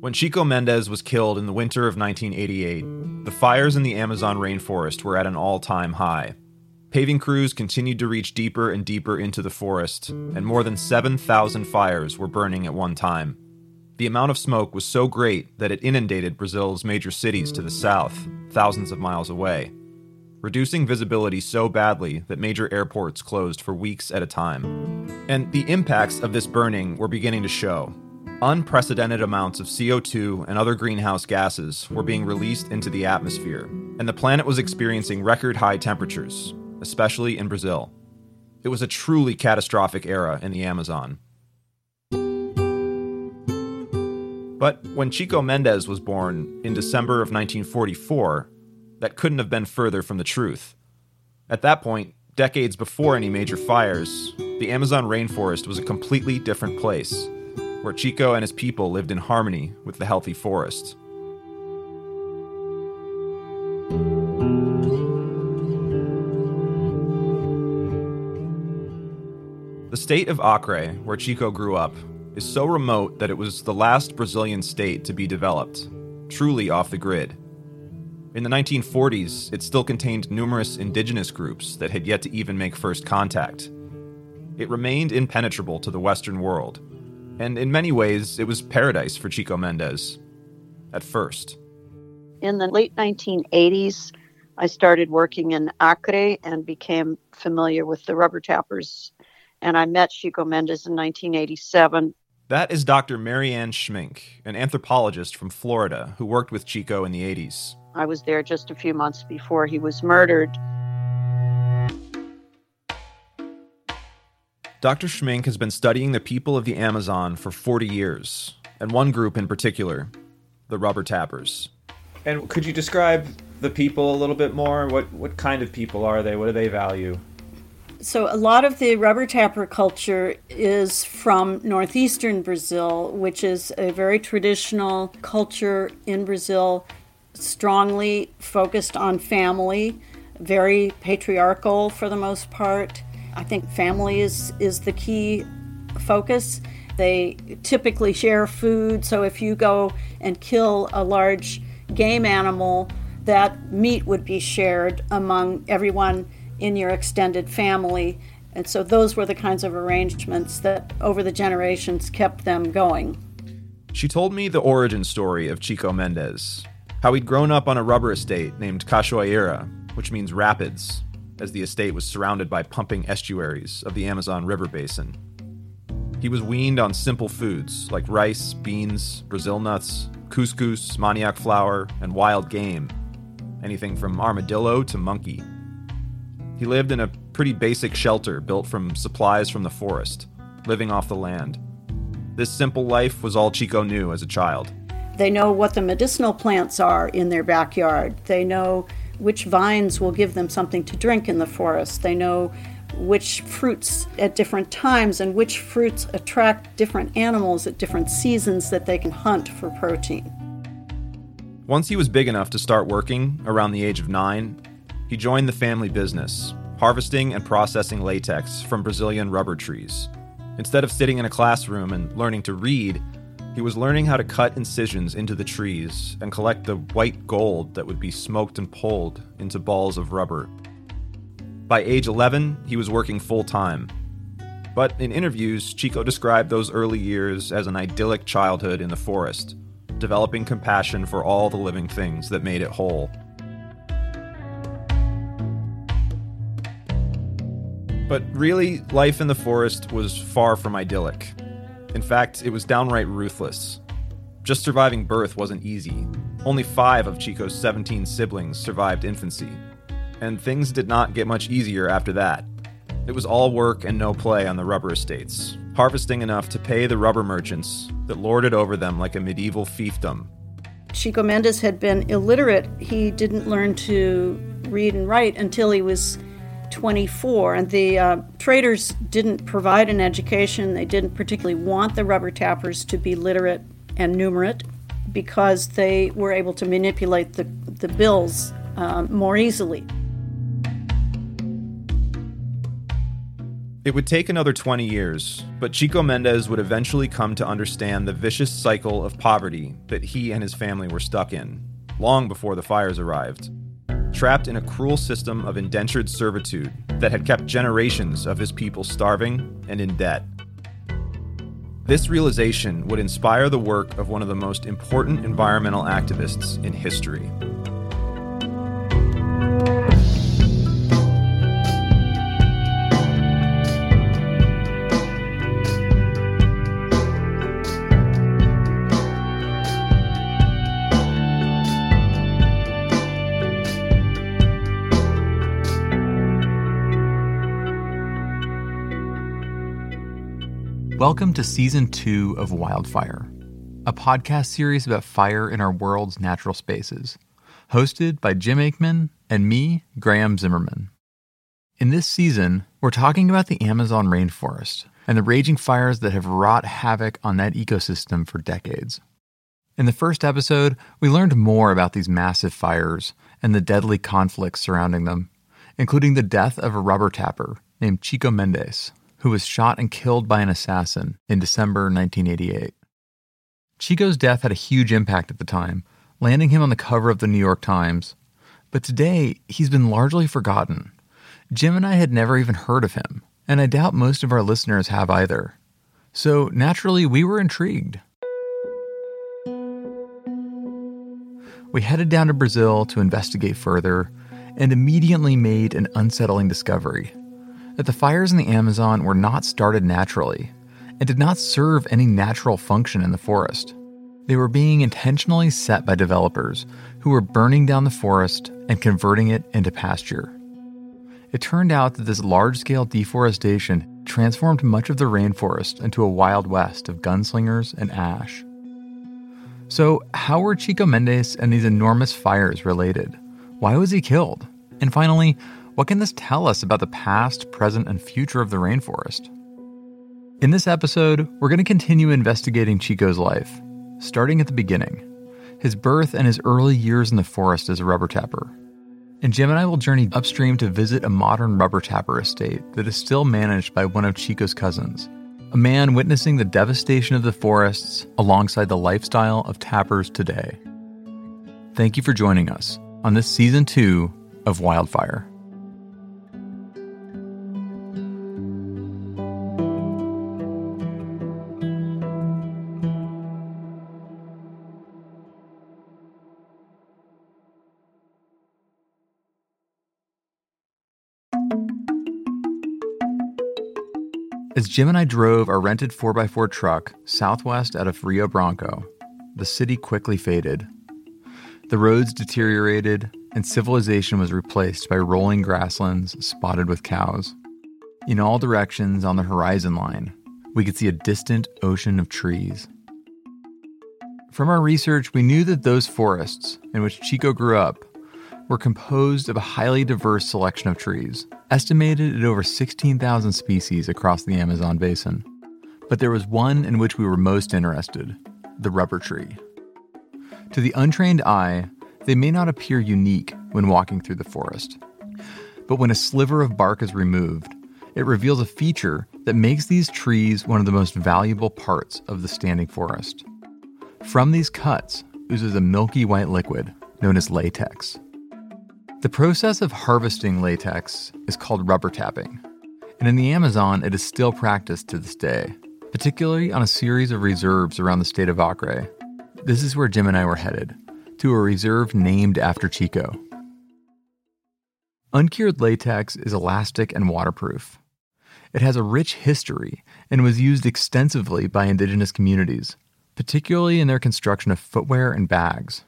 When Chico Mendes was killed in the winter of 1988, the fires in the Amazon rainforest were at an all time high. Paving crews continued to reach deeper and deeper into the forest, and more than 7,000 fires were burning at one time. The amount of smoke was so great that it inundated Brazil's major cities to the south, thousands of miles away, reducing visibility so badly that major airports closed for weeks at a time. And the impacts of this burning were beginning to show. Unprecedented amounts of CO2 and other greenhouse gases were being released into the atmosphere, and the planet was experiencing record high temperatures, especially in Brazil. It was a truly catastrophic era in the Amazon. But when Chico Mendes was born in December of 1944, that couldn't have been further from the truth. At that point, decades before any major fires, the Amazon rainforest was a completely different place, where Chico and his people lived in harmony with the healthy forest. The state of Acre, where Chico grew up, is so remote that it was the last Brazilian state to be developed, truly off the grid. In the 1940s, it still contained numerous indigenous groups that had yet to even make first contact. It remained impenetrable to the Western world, and in many ways, it was paradise for Chico Mendes. At first. In the late 1980s, I started working in Acre and became familiar with the rubber tappers. And I met Chico Mendes in 1987. That is Dr. Marianne Schmink, an anthropologist from Florida who worked with Chico in the 80s. I was there just a few months before he was murdered. Dr. Schmink has been studying the people of the Amazon for 40 years, and one group in particular, the rubber tappers. And could you describe the people a little bit more? What what kind of people are they? What do they value? So, a lot of the rubber tapper culture is from northeastern Brazil, which is a very traditional culture in Brazil, strongly focused on family, very patriarchal for the most part. I think family is, is the key focus. They typically share food, so if you go and kill a large game animal, that meat would be shared among everyone in your extended family. And so those were the kinds of arrangements that over the generations kept them going. She told me the origin story of Chico Mendes, how he'd grown up on a rubber estate named Cachoeira, which means rapids, as the estate was surrounded by pumping estuaries of the Amazon River basin. He was weaned on simple foods like rice, beans, Brazil nuts, couscous, manioc flour, and wild game, anything from armadillo to monkey. He lived in a pretty basic shelter built from supplies from the forest, living off the land. This simple life was all Chico knew as a child. They know what the medicinal plants are in their backyard. They know which vines will give them something to drink in the forest. They know which fruits at different times and which fruits attract different animals at different seasons that they can hunt for protein. Once he was big enough to start working, around the age of nine, he joined the family business, harvesting and processing latex from Brazilian rubber trees. Instead of sitting in a classroom and learning to read, he was learning how to cut incisions into the trees and collect the white gold that would be smoked and pulled into balls of rubber. By age 11, he was working full time. But in interviews, Chico described those early years as an idyllic childhood in the forest, developing compassion for all the living things that made it whole. But really, life in the forest was far from idyllic. In fact, it was downright ruthless. Just surviving birth wasn't easy. Only five of Chico's 17 siblings survived infancy. And things did not get much easier after that. It was all work and no play on the rubber estates, harvesting enough to pay the rubber merchants that lorded over them like a medieval fiefdom. Chico Mendes had been illiterate. He didn't learn to read and write until he was 24. And the uh, traders didn't provide an education. They didn't particularly want the rubber tappers to be literate and numerate because they were able to manipulate the, the bills uh, more easily. It would take another 20 years, but Chico Mendes would eventually come to understand the vicious cycle of poverty that he and his family were stuck in, long before the fires arrived. Trapped in a cruel system of indentured servitude that had kept generations of his people starving and in debt. This realization would inspire the work of one of the most important environmental activists in history. Welcome to Season 2 of Wildfire, a podcast series about fire in our world's natural spaces, hosted by Jim Aikman and me, Graham Zimmerman. In this season, we're talking about the Amazon rainforest and the raging fires that have wrought havoc on that ecosystem for decades. In the first episode, we learned more about these massive fires and the deadly conflicts surrounding them, including the death of a rubber tapper named Chico Mendes who was shot and killed by an assassin in December 1988. Chico's death had a huge impact at the time, landing him on the cover of the New York Times. But today, he's been largely forgotten. Jim and I had never even heard of him, and I doubt most of our listeners have either. So naturally, we were intrigued. We headed down to Brazil to investigate further and immediately made an unsettling discovery that the fires in the Amazon were not started naturally and did not serve any natural function in the forest. They were being intentionally set by developers who were burning down the forest and converting it into pasture. It turned out that this large scale deforestation transformed much of the rainforest into a wild west of gunslingers and ash. So, how were Chico Mendes and these enormous fires related? Why was he killed? And finally, what can this tell us about the past, present, and future of the rainforest? In this episode, we're going to continue investigating Chico's life, starting at the beginning his birth and his early years in the forest as a rubber tapper. And Jim and I will journey upstream to visit a modern rubber tapper estate that is still managed by one of Chico's cousins, a man witnessing the devastation of the forests alongside the lifestyle of tappers today. Thank you for joining us on this season two of Wildfire. As Jim and I drove our rented 4x4 truck southwest out of Rio Branco, the city quickly faded. The roads deteriorated, and civilization was replaced by rolling grasslands spotted with cows. In all directions on the horizon line, we could see a distant ocean of trees. From our research, we knew that those forests in which Chico grew up were composed of a highly diverse selection of trees, estimated at over 16,000 species across the Amazon basin. But there was one in which we were most interested the rubber tree. To the untrained eye, they may not appear unique when walking through the forest. But when a sliver of bark is removed, it reveals a feature that makes these trees one of the most valuable parts of the standing forest. From these cuts oozes a milky white liquid known as latex. The process of harvesting latex is called rubber tapping, and in the Amazon, it is still practiced to this day, particularly on a series of reserves around the state of Acre. This is where Jim and I were headed, to a reserve named after Chico. Uncured latex is elastic and waterproof. It has a rich history and was used extensively by indigenous communities, particularly in their construction of footwear and bags.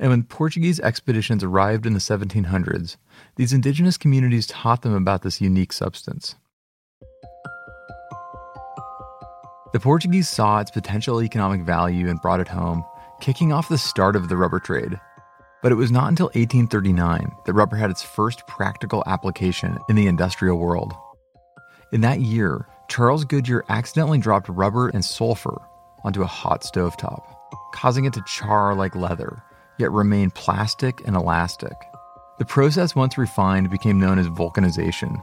And when Portuguese expeditions arrived in the 1700s, these indigenous communities taught them about this unique substance. The Portuguese saw its potential economic value and brought it home, kicking off the start of the rubber trade. But it was not until 1839 that rubber had its first practical application in the industrial world. In that year, Charles Goodyear accidentally dropped rubber and sulfur onto a hot stovetop, causing it to char like leather yet remain plastic and elastic. The process, once refined, became known as vulcanization,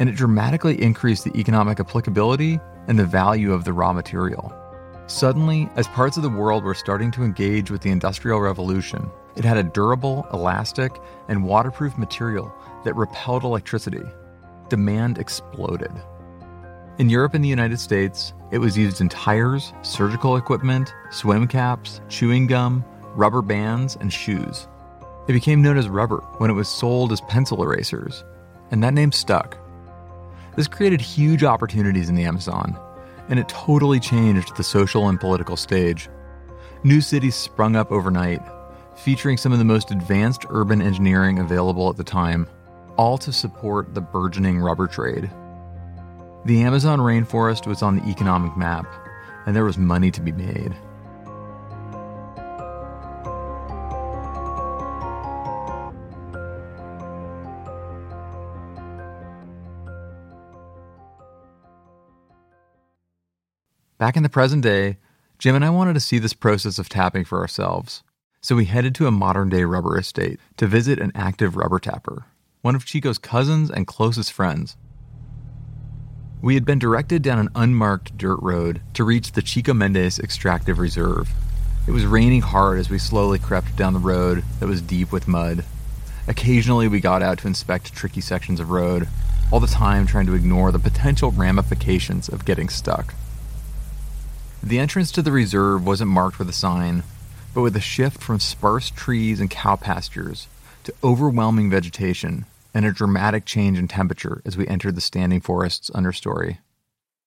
and it dramatically increased the economic applicability and the value of the raw material. Suddenly, as parts of the world were starting to engage with the Industrial Revolution, it had a durable, elastic, and waterproof material that repelled electricity. Demand exploded. In Europe and the United States, it was used in tires, surgical equipment, swim caps, chewing gum, rubber bands, and shoes. It became known as rubber when it was sold as pencil erasers, and that name stuck. This created huge opportunities in the Amazon, and it totally changed the social and political stage. New cities sprung up overnight, featuring some of the most advanced urban engineering available at the time, all to support the burgeoning rubber trade. The Amazon rainforest was on the economic map, and there was money to be made. Back in the present day, Jim and I wanted to see this process of tapping for ourselves. So we headed to a modern day rubber estate to visit an active rubber tapper, one of Chico's cousins and closest friends. We had been directed down an unmarked dirt road to reach the Chico Mendes Extractive Reserve. It was raining hard as we slowly crept down the road that was deep with mud. Occasionally, we got out to inspect tricky sections of road, all the time trying to ignore the potential ramifications of getting stuck. The entrance to the reserve wasn't marked with a sign, but with a shift from sparse trees and cow pastures to overwhelming vegetation and a dramatic change in temperature as we entered the standing forest's understory.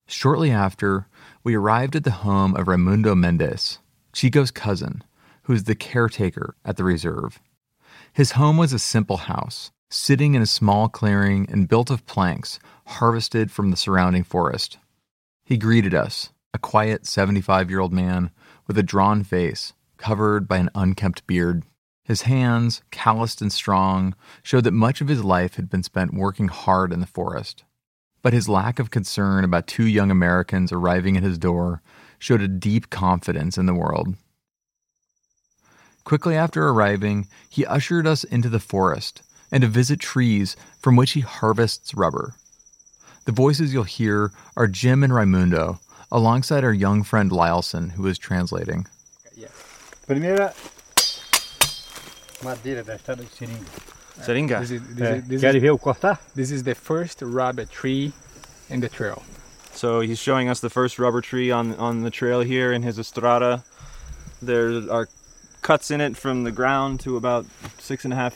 Shortly after, we arrived at the home of Raimundo Mendes, Chico's cousin, who is the caretaker at the reserve. His home was a simple house, sitting in a small clearing and built of planks harvested from the surrounding forest. He greeted us, a quiet 75 year old man with a drawn face, covered by an unkempt beard. His hands, calloused and strong, showed that much of his life had been spent working hard in the forest. But his lack of concern about two young Americans arriving at his door showed a deep confidence in the world. Quickly after arriving, he ushered us into the forest and to visit trees from which he harvests rubber. The voices you'll hear are Jim and Raimundo, alongside our young friend Lyleson, who is translating. Primeira madeira da estrada de seringa. Seringa. This is, this, É, is, this, quer is, ver eu cortar? this is the first rubber tree in the trail. So he's showing us the first rubber tree on on the trail here in his estrada. There are cuts in it from the ground to about six and a half,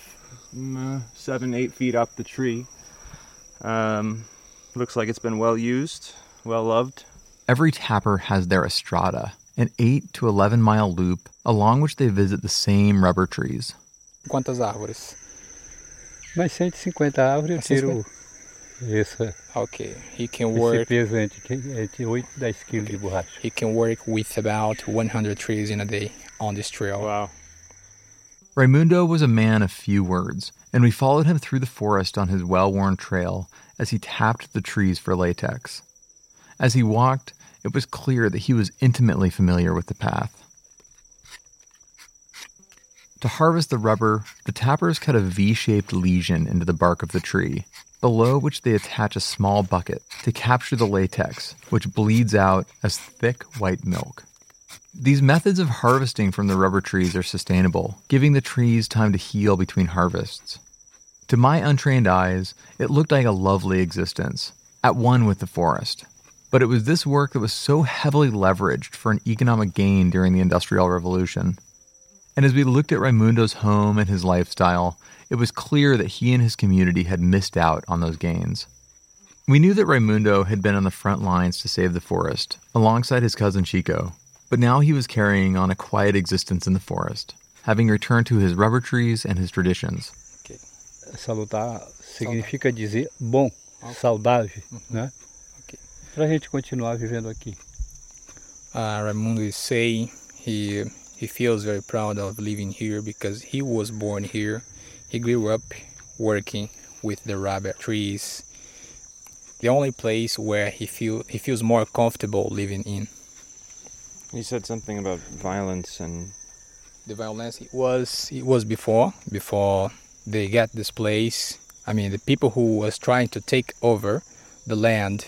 mm, seven, eight feet up the tree. Um, looks like it's been well used, well loved. Every tapper has their estrada, an 8 to 11 mile loop along which they visit the same rubber trees. Quantas árvores? Mais 150 árvores eu tiro essa, Okay, he can esse work. peso entre, entre 8 e 10 quilos de borracha. He can work with about 100 trees in a day on this trail. Wow. Raimundo was a man of few words, and we followed him through the forest on his well worn trail as he tapped the trees for latex. As he walked, it was clear that he was intimately familiar with the path. To harvest the rubber, the tappers cut a V shaped lesion into the bark of the tree, below which they attach a small bucket to capture the latex, which bleeds out as thick white milk. These methods of harvesting from the rubber trees are sustainable, giving the trees time to heal between harvests. To my untrained eyes, it looked like a lovely existence, at one with the forest. But it was this work that was so heavily leveraged for an economic gain during the Industrial Revolution. And as we looked at Raimundo's home and his lifestyle, it was clear that he and his community had missed out on those gains. We knew that Raimundo had been on the front lines to save the forest, alongside his cousin Chico, but now he was carrying on a quiet existence in the forest, having returned to his rubber trees and his traditions. Salutar significa dizer bom, saudável, né? Ok. Para a gente continuar vivendo aqui. Uh, Raimundo is saying he he feels very proud of living here because he was born here. He grew up working with the rabbit trees. The only place where he feel he feels more comfortable living in. He said something about violence and The violence it was it was before before they get this place. I mean, the people who was trying to take over the land.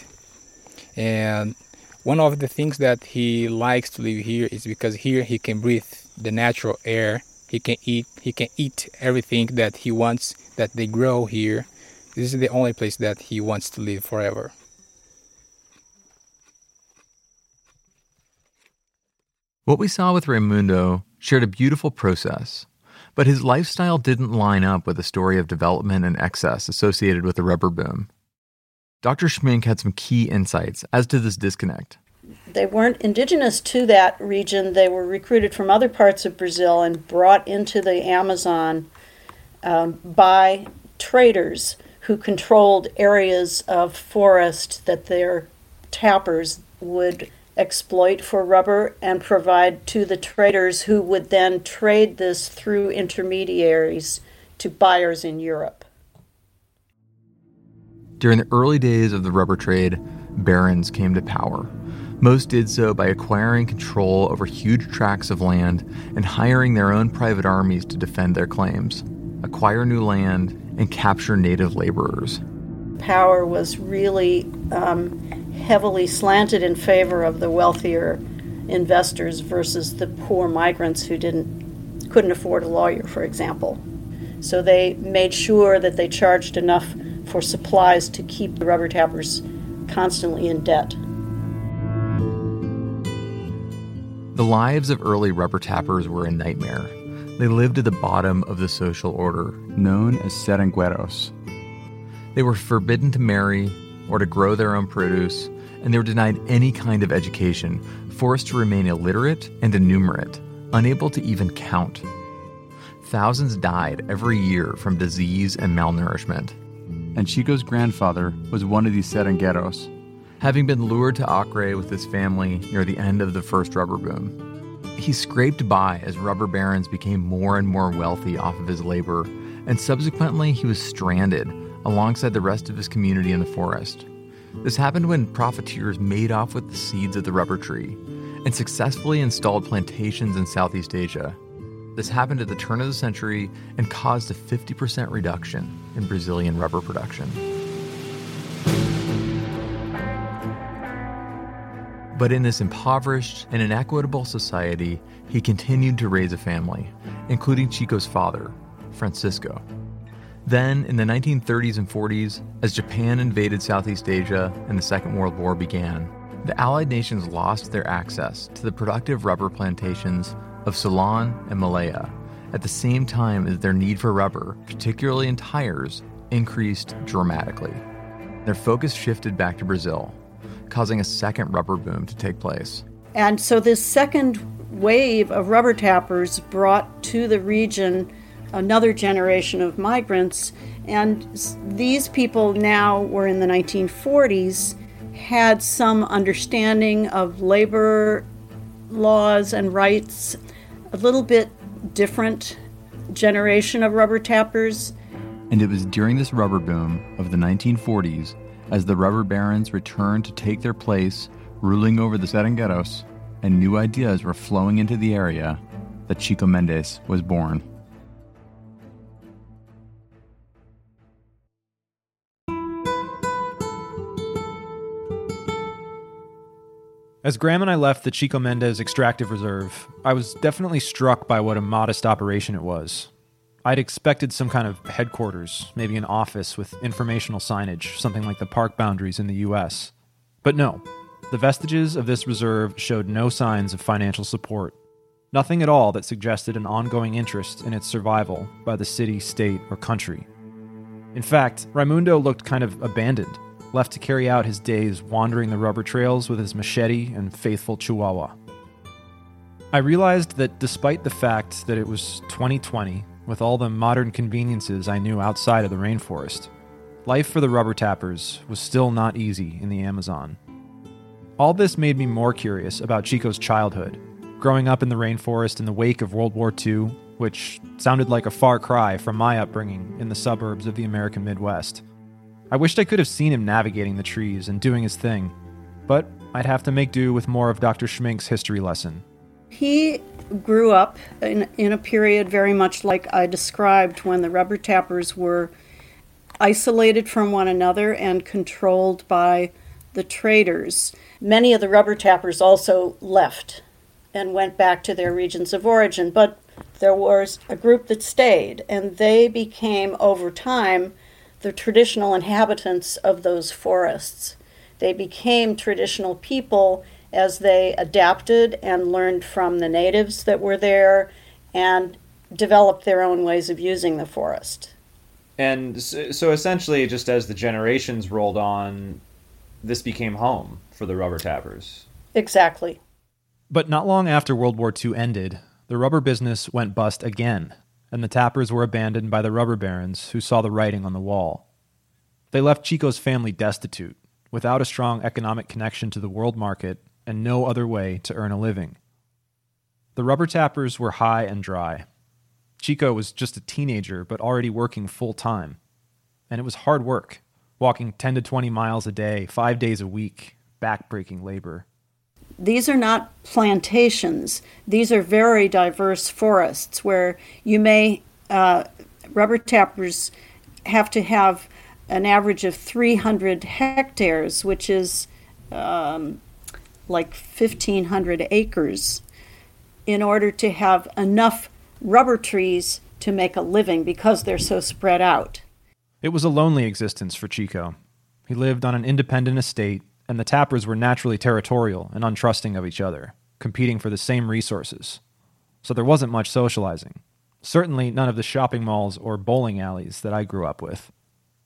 And one of the things that he likes to live here is because here he can breathe the natural air. He can eat. He can eat everything that he wants that they grow here. This is the only place that he wants to live forever. What we saw with Raimundo shared a beautiful process, but his lifestyle didn't line up with the story of development and excess associated with the rubber boom. Dr. Schmink had some key insights as to this disconnect. They weren't indigenous to that region. They were recruited from other parts of Brazil and brought into the Amazon um, by traders who controlled areas of forest that their tappers would exploit for rubber and provide to the traders who would then trade this through intermediaries to buyers in Europe. During the early days of the rubber trade, barons came to power. Most did so by acquiring control over huge tracts of land and hiring their own private armies to defend their claims, acquire new land, and capture native laborers. Power was really um, heavily slanted in favor of the wealthier investors versus the poor migrants who didn't couldn't afford a lawyer, for example. So they made sure that they charged enough for supplies to keep the rubber tappers constantly in debt. The lives of early rubber tappers were a nightmare. They lived at the bottom of the social order, known as seringueiros. They were forbidden to marry or to grow their own produce, and they were denied any kind of education, forced to remain illiterate and enumerate, unable to even count. Thousands died every year from disease and malnourishment. And Chico's grandfather was one of these seringueiros, having been lured to Acre with his family near the end of the first rubber boom. He scraped by as rubber barons became more and more wealthy off of his labor, and subsequently he was stranded alongside the rest of his community in the forest. This happened when profiteers made off with the seeds of the rubber tree and successfully installed plantations in Southeast Asia. This happened at the turn of the century and caused a 50% reduction in Brazilian rubber production. But in this impoverished and inequitable society, he continued to raise a family, including Chico's father, Francisco. Then, in the 1930s and 40s, as Japan invaded Southeast Asia and the Second World War began, the Allied nations lost their access to the productive rubber plantations of Ceylon and Malaya, at the same time as their need for rubber, particularly in tires, increased dramatically. Their focus shifted back to Brazil, causing a second rubber boom to take place. And so, this second wave of rubber tappers brought to the region another generation of migrants. And these people now were in the 1940s, had some understanding of labor laws and rights, a little bit different generation of rubber tappers. And it was during this rubber boom of the 1940s, as the rubber barons returned to take their place, ruling over the Seringueiros, and new ideas were flowing into the area, that Chico Mendes was born. As Graham and I left the Chico Mendes extractive reserve, I was definitely struck by what a modest operation it was. I'd expected some kind of headquarters, maybe an office with informational signage, something like the park boundaries in the US. But no, the vestiges of this reserve showed no signs of financial support. Nothing at all that suggested an ongoing interest in its survival by the city, state, or country. In fact, Raimundo looked kind of abandoned left to carry out his days wandering the rubber trails with his machete and faithful chihuahua. I realized that despite the fact that it was 2020, with all the modern conveniences I knew outside of the rainforest, life for the rubber tappers was still not easy in the Amazon. All this made me more curious about Chico's childhood, growing up in the rainforest in the wake of World War II, which sounded like a far cry from my upbringing in the suburbs of the American Midwest. I wished I could have seen him navigating the trees and doing his thing, but I'd have to make do with more of Dr. Schmink's history lesson. He grew up in, in a period very much like I described when the rubber tappers were isolated from one another and controlled by the traders. Many of the rubber tappers also left and went back to their regions of origin, but there was a group that stayed, and they became, over time, the traditional inhabitants of those forests. They became traditional people as they adapted and learned from the natives that were there and developed their own ways of using the forest. And so essentially, just as the generations rolled on, this became home for the rubber tappers. Exactly. But not long after World War II ended, the rubber business went bust again, and the tappers were abandoned by the rubber barons who saw the writing on the wall. They left Chico's family destitute, without a strong economic connection to the world market and no other way to earn a living. The rubber tappers were high and dry. Chico was just a teenager, but already working full time. And it was hard work, walking 10 to 20 miles a day, five days a week, back-breaking labor. These are not plantations. These are very diverse forests where you may, uh, rubber tappers have to have an average of 300 hectares, which is um, like 1,500 acres, in order to have enough rubber trees to make a living because they're so spread out. It was a lonely existence for Chico. He lived on an independent estate, and the tappers were naturally territorial and untrusting of each other, competing for the same resources. So there wasn't much socializing. Certainly none of the shopping malls or bowling alleys that I grew up with.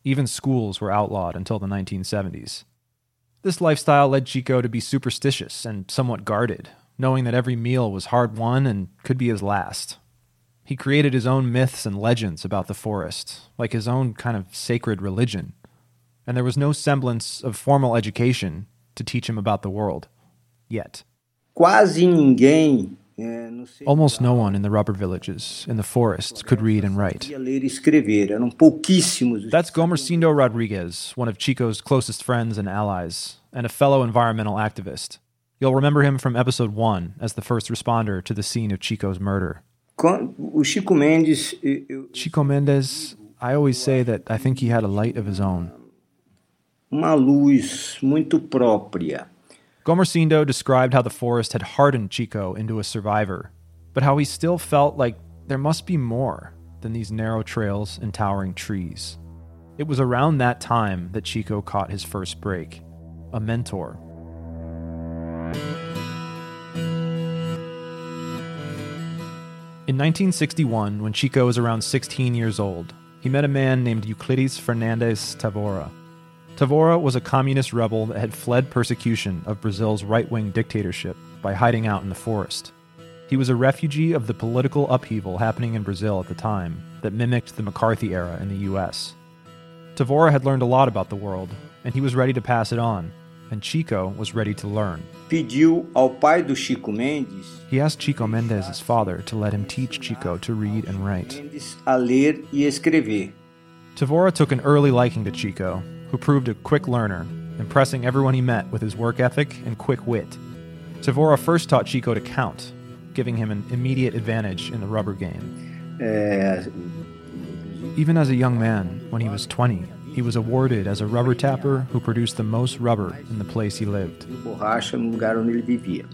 Even schools were outlawed until the 1970s. This lifestyle led Chico to be superstitious and somewhat guarded, knowing that every meal was hard won and could be his last. He created his own myths and legends about the forest, like his own kind of sacred religion. And there was no semblance of formal education to teach him about the world. Yet. Quase ninguém Almost no one in the rubber villages, in the forests, could read and write. That's Gomercindo Rodrigues, one of Chico's closest friends and allies, and a fellow environmental activist. You'll remember him from episode one as the first responder to the scene of Chico's murder. Chico Mendes, I always say that I think he had a light of his own. Uma luz muito própria. Gomercindo described how the forest had hardened Chico into a survivor, but how he still felt like there must be more than these narrow trails and towering trees. It was around that time that Chico caught his first break a mentor. In 1961, when Chico was around 16 years old, he met a man named Euclides Fernandes Tavora. Tavora was a communist rebel that had fled persecution of Brazil's right wing dictatorship by hiding out in the forest. He was a refugee of the political upheaval happening in Brazil at the time that mimicked the McCarthy era in the US. Tavora had learned a lot about the world, and he was ready to pass it on, and Chico was ready to learn. Pediu ao pai do Chico Mendes. He asked Chico Mendes, father, to let him teach Chico to read and write. Mendes a ler escrever. Tavora took an early liking to Chico who proved a quick learner, impressing everyone he met with his work ethic and quick wit. Tavora first taught Chico to count, giving him an immediate advantage in the rubber game. É, Even as a young man, when he was 20, he was awarded as a rubber tapper who produced the most rubber in the place he lived. borracha no lugar onde ele vivia.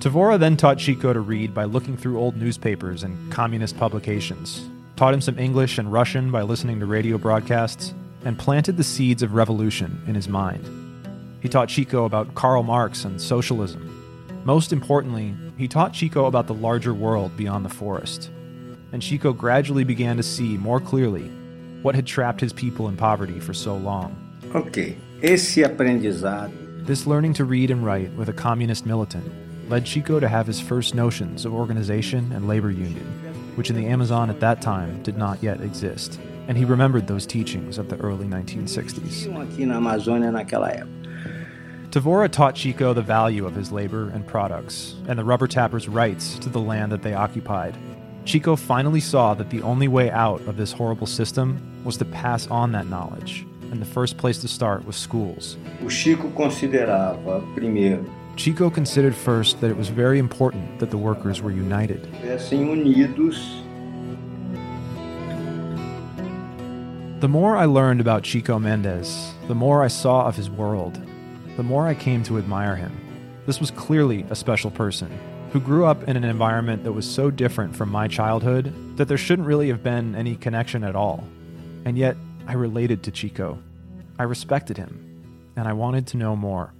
Tavora then taught Chico to read by looking through old newspapers and communist publications, taught him some English and Russian by listening to radio broadcasts, and planted the seeds of revolution in his mind. He taught Chico about Karl Marx and socialism. Most importantly, he taught Chico about the larger world beyond the forest. And Chico gradually began to see more clearly what had trapped his people in poverty for so long. Ok, esse aprendizado This learning to read and write with a communist militant led Chico to have his first notions of organization and labor union, which in the Amazon at that time did not yet exist and he remembered those teachings of the early 1960s. aqui na Amazônia naquela época. Tavora taught Chico the value of his labor and products, and the rubber tappers' rights to the land that they occupied. Chico finally saw that the only way out of this horrible system was to pass on that knowledge, and the first place to start was schools. Chico considerava, primeiro, Chico considered first that it was very important that the workers were united. The more I learned about Chico Mendes, the more I saw of his world, the more I came to admire him. This was clearly a special person who grew up in an environment that was so different from my childhood that there shouldn't really have been any connection at all. And yet, I related to Chico. I respected him, and I wanted to know more.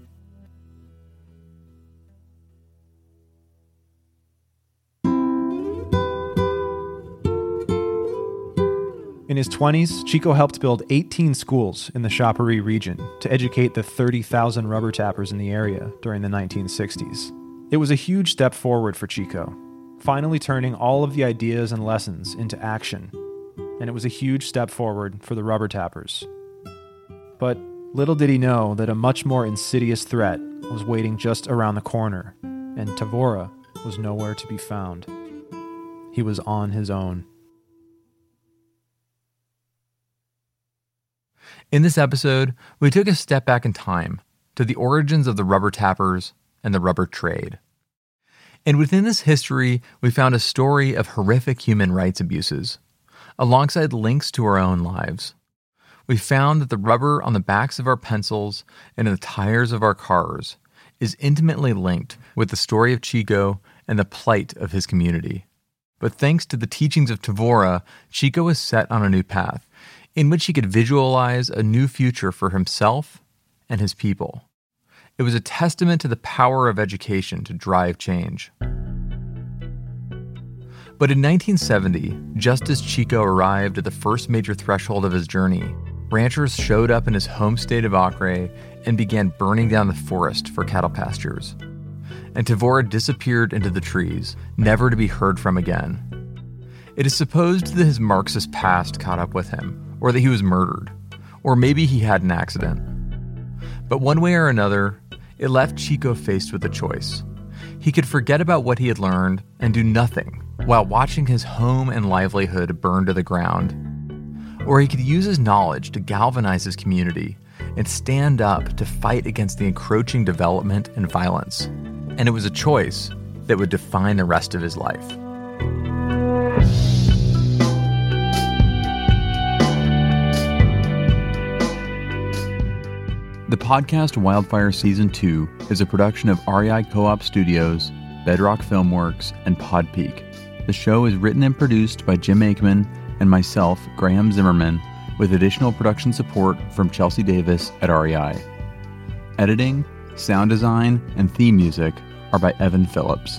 In his 20s, Chico helped build 18 schools in the Xapuri region to educate the 30,000 rubber tappers in the area during the 1960s. It was a huge step forward for Chico, finally turning all of the ideas and lessons into action. And it was a huge step forward for the rubber tappers. But little did he know that a much more insidious threat was waiting just around the corner, and Tavora was nowhere to be found. He was on his own. In this episode, we took a step back in time to the origins of the rubber tappers and the rubber trade. And within this history, we found a story of horrific human rights abuses, alongside links to our own lives. We found that the rubber on the backs of our pencils and in the tires of our cars is intimately linked with the story of Chico and the plight of his community. But thanks to the teachings of Tavora, Chico was set on a new path in which he could visualize a new future for himself and his people. It was a testament to the power of education to drive change. But in 1970, just as Chico arrived at the first major threshold of his journey, ranchers showed up in his home state of Acre and began burning down the forest for cattle pastures. And Tavora disappeared into the trees, never to be heard from again. It is supposed that his Marxist past caught up with him, or that he was murdered, or maybe he had an accident. But one way or another, it left Chico faced with a choice. He could forget about what he had learned and do nothing while watching his home and livelihood burn to the ground. Or he could use his knowledge to galvanize his community and stand up to fight against the encroaching development and violence. And it was a choice that would define the rest of his life. The podcast Wildfire Season 2 is a production of REI Co op Studios, Bedrock Filmworks, and Podpeak. The show is written and produced by Jim Aikman and myself, Graham Zimmerman, with additional production support from Chelsea Davis at REI. Editing, sound design, and theme music are by Evan Phillips.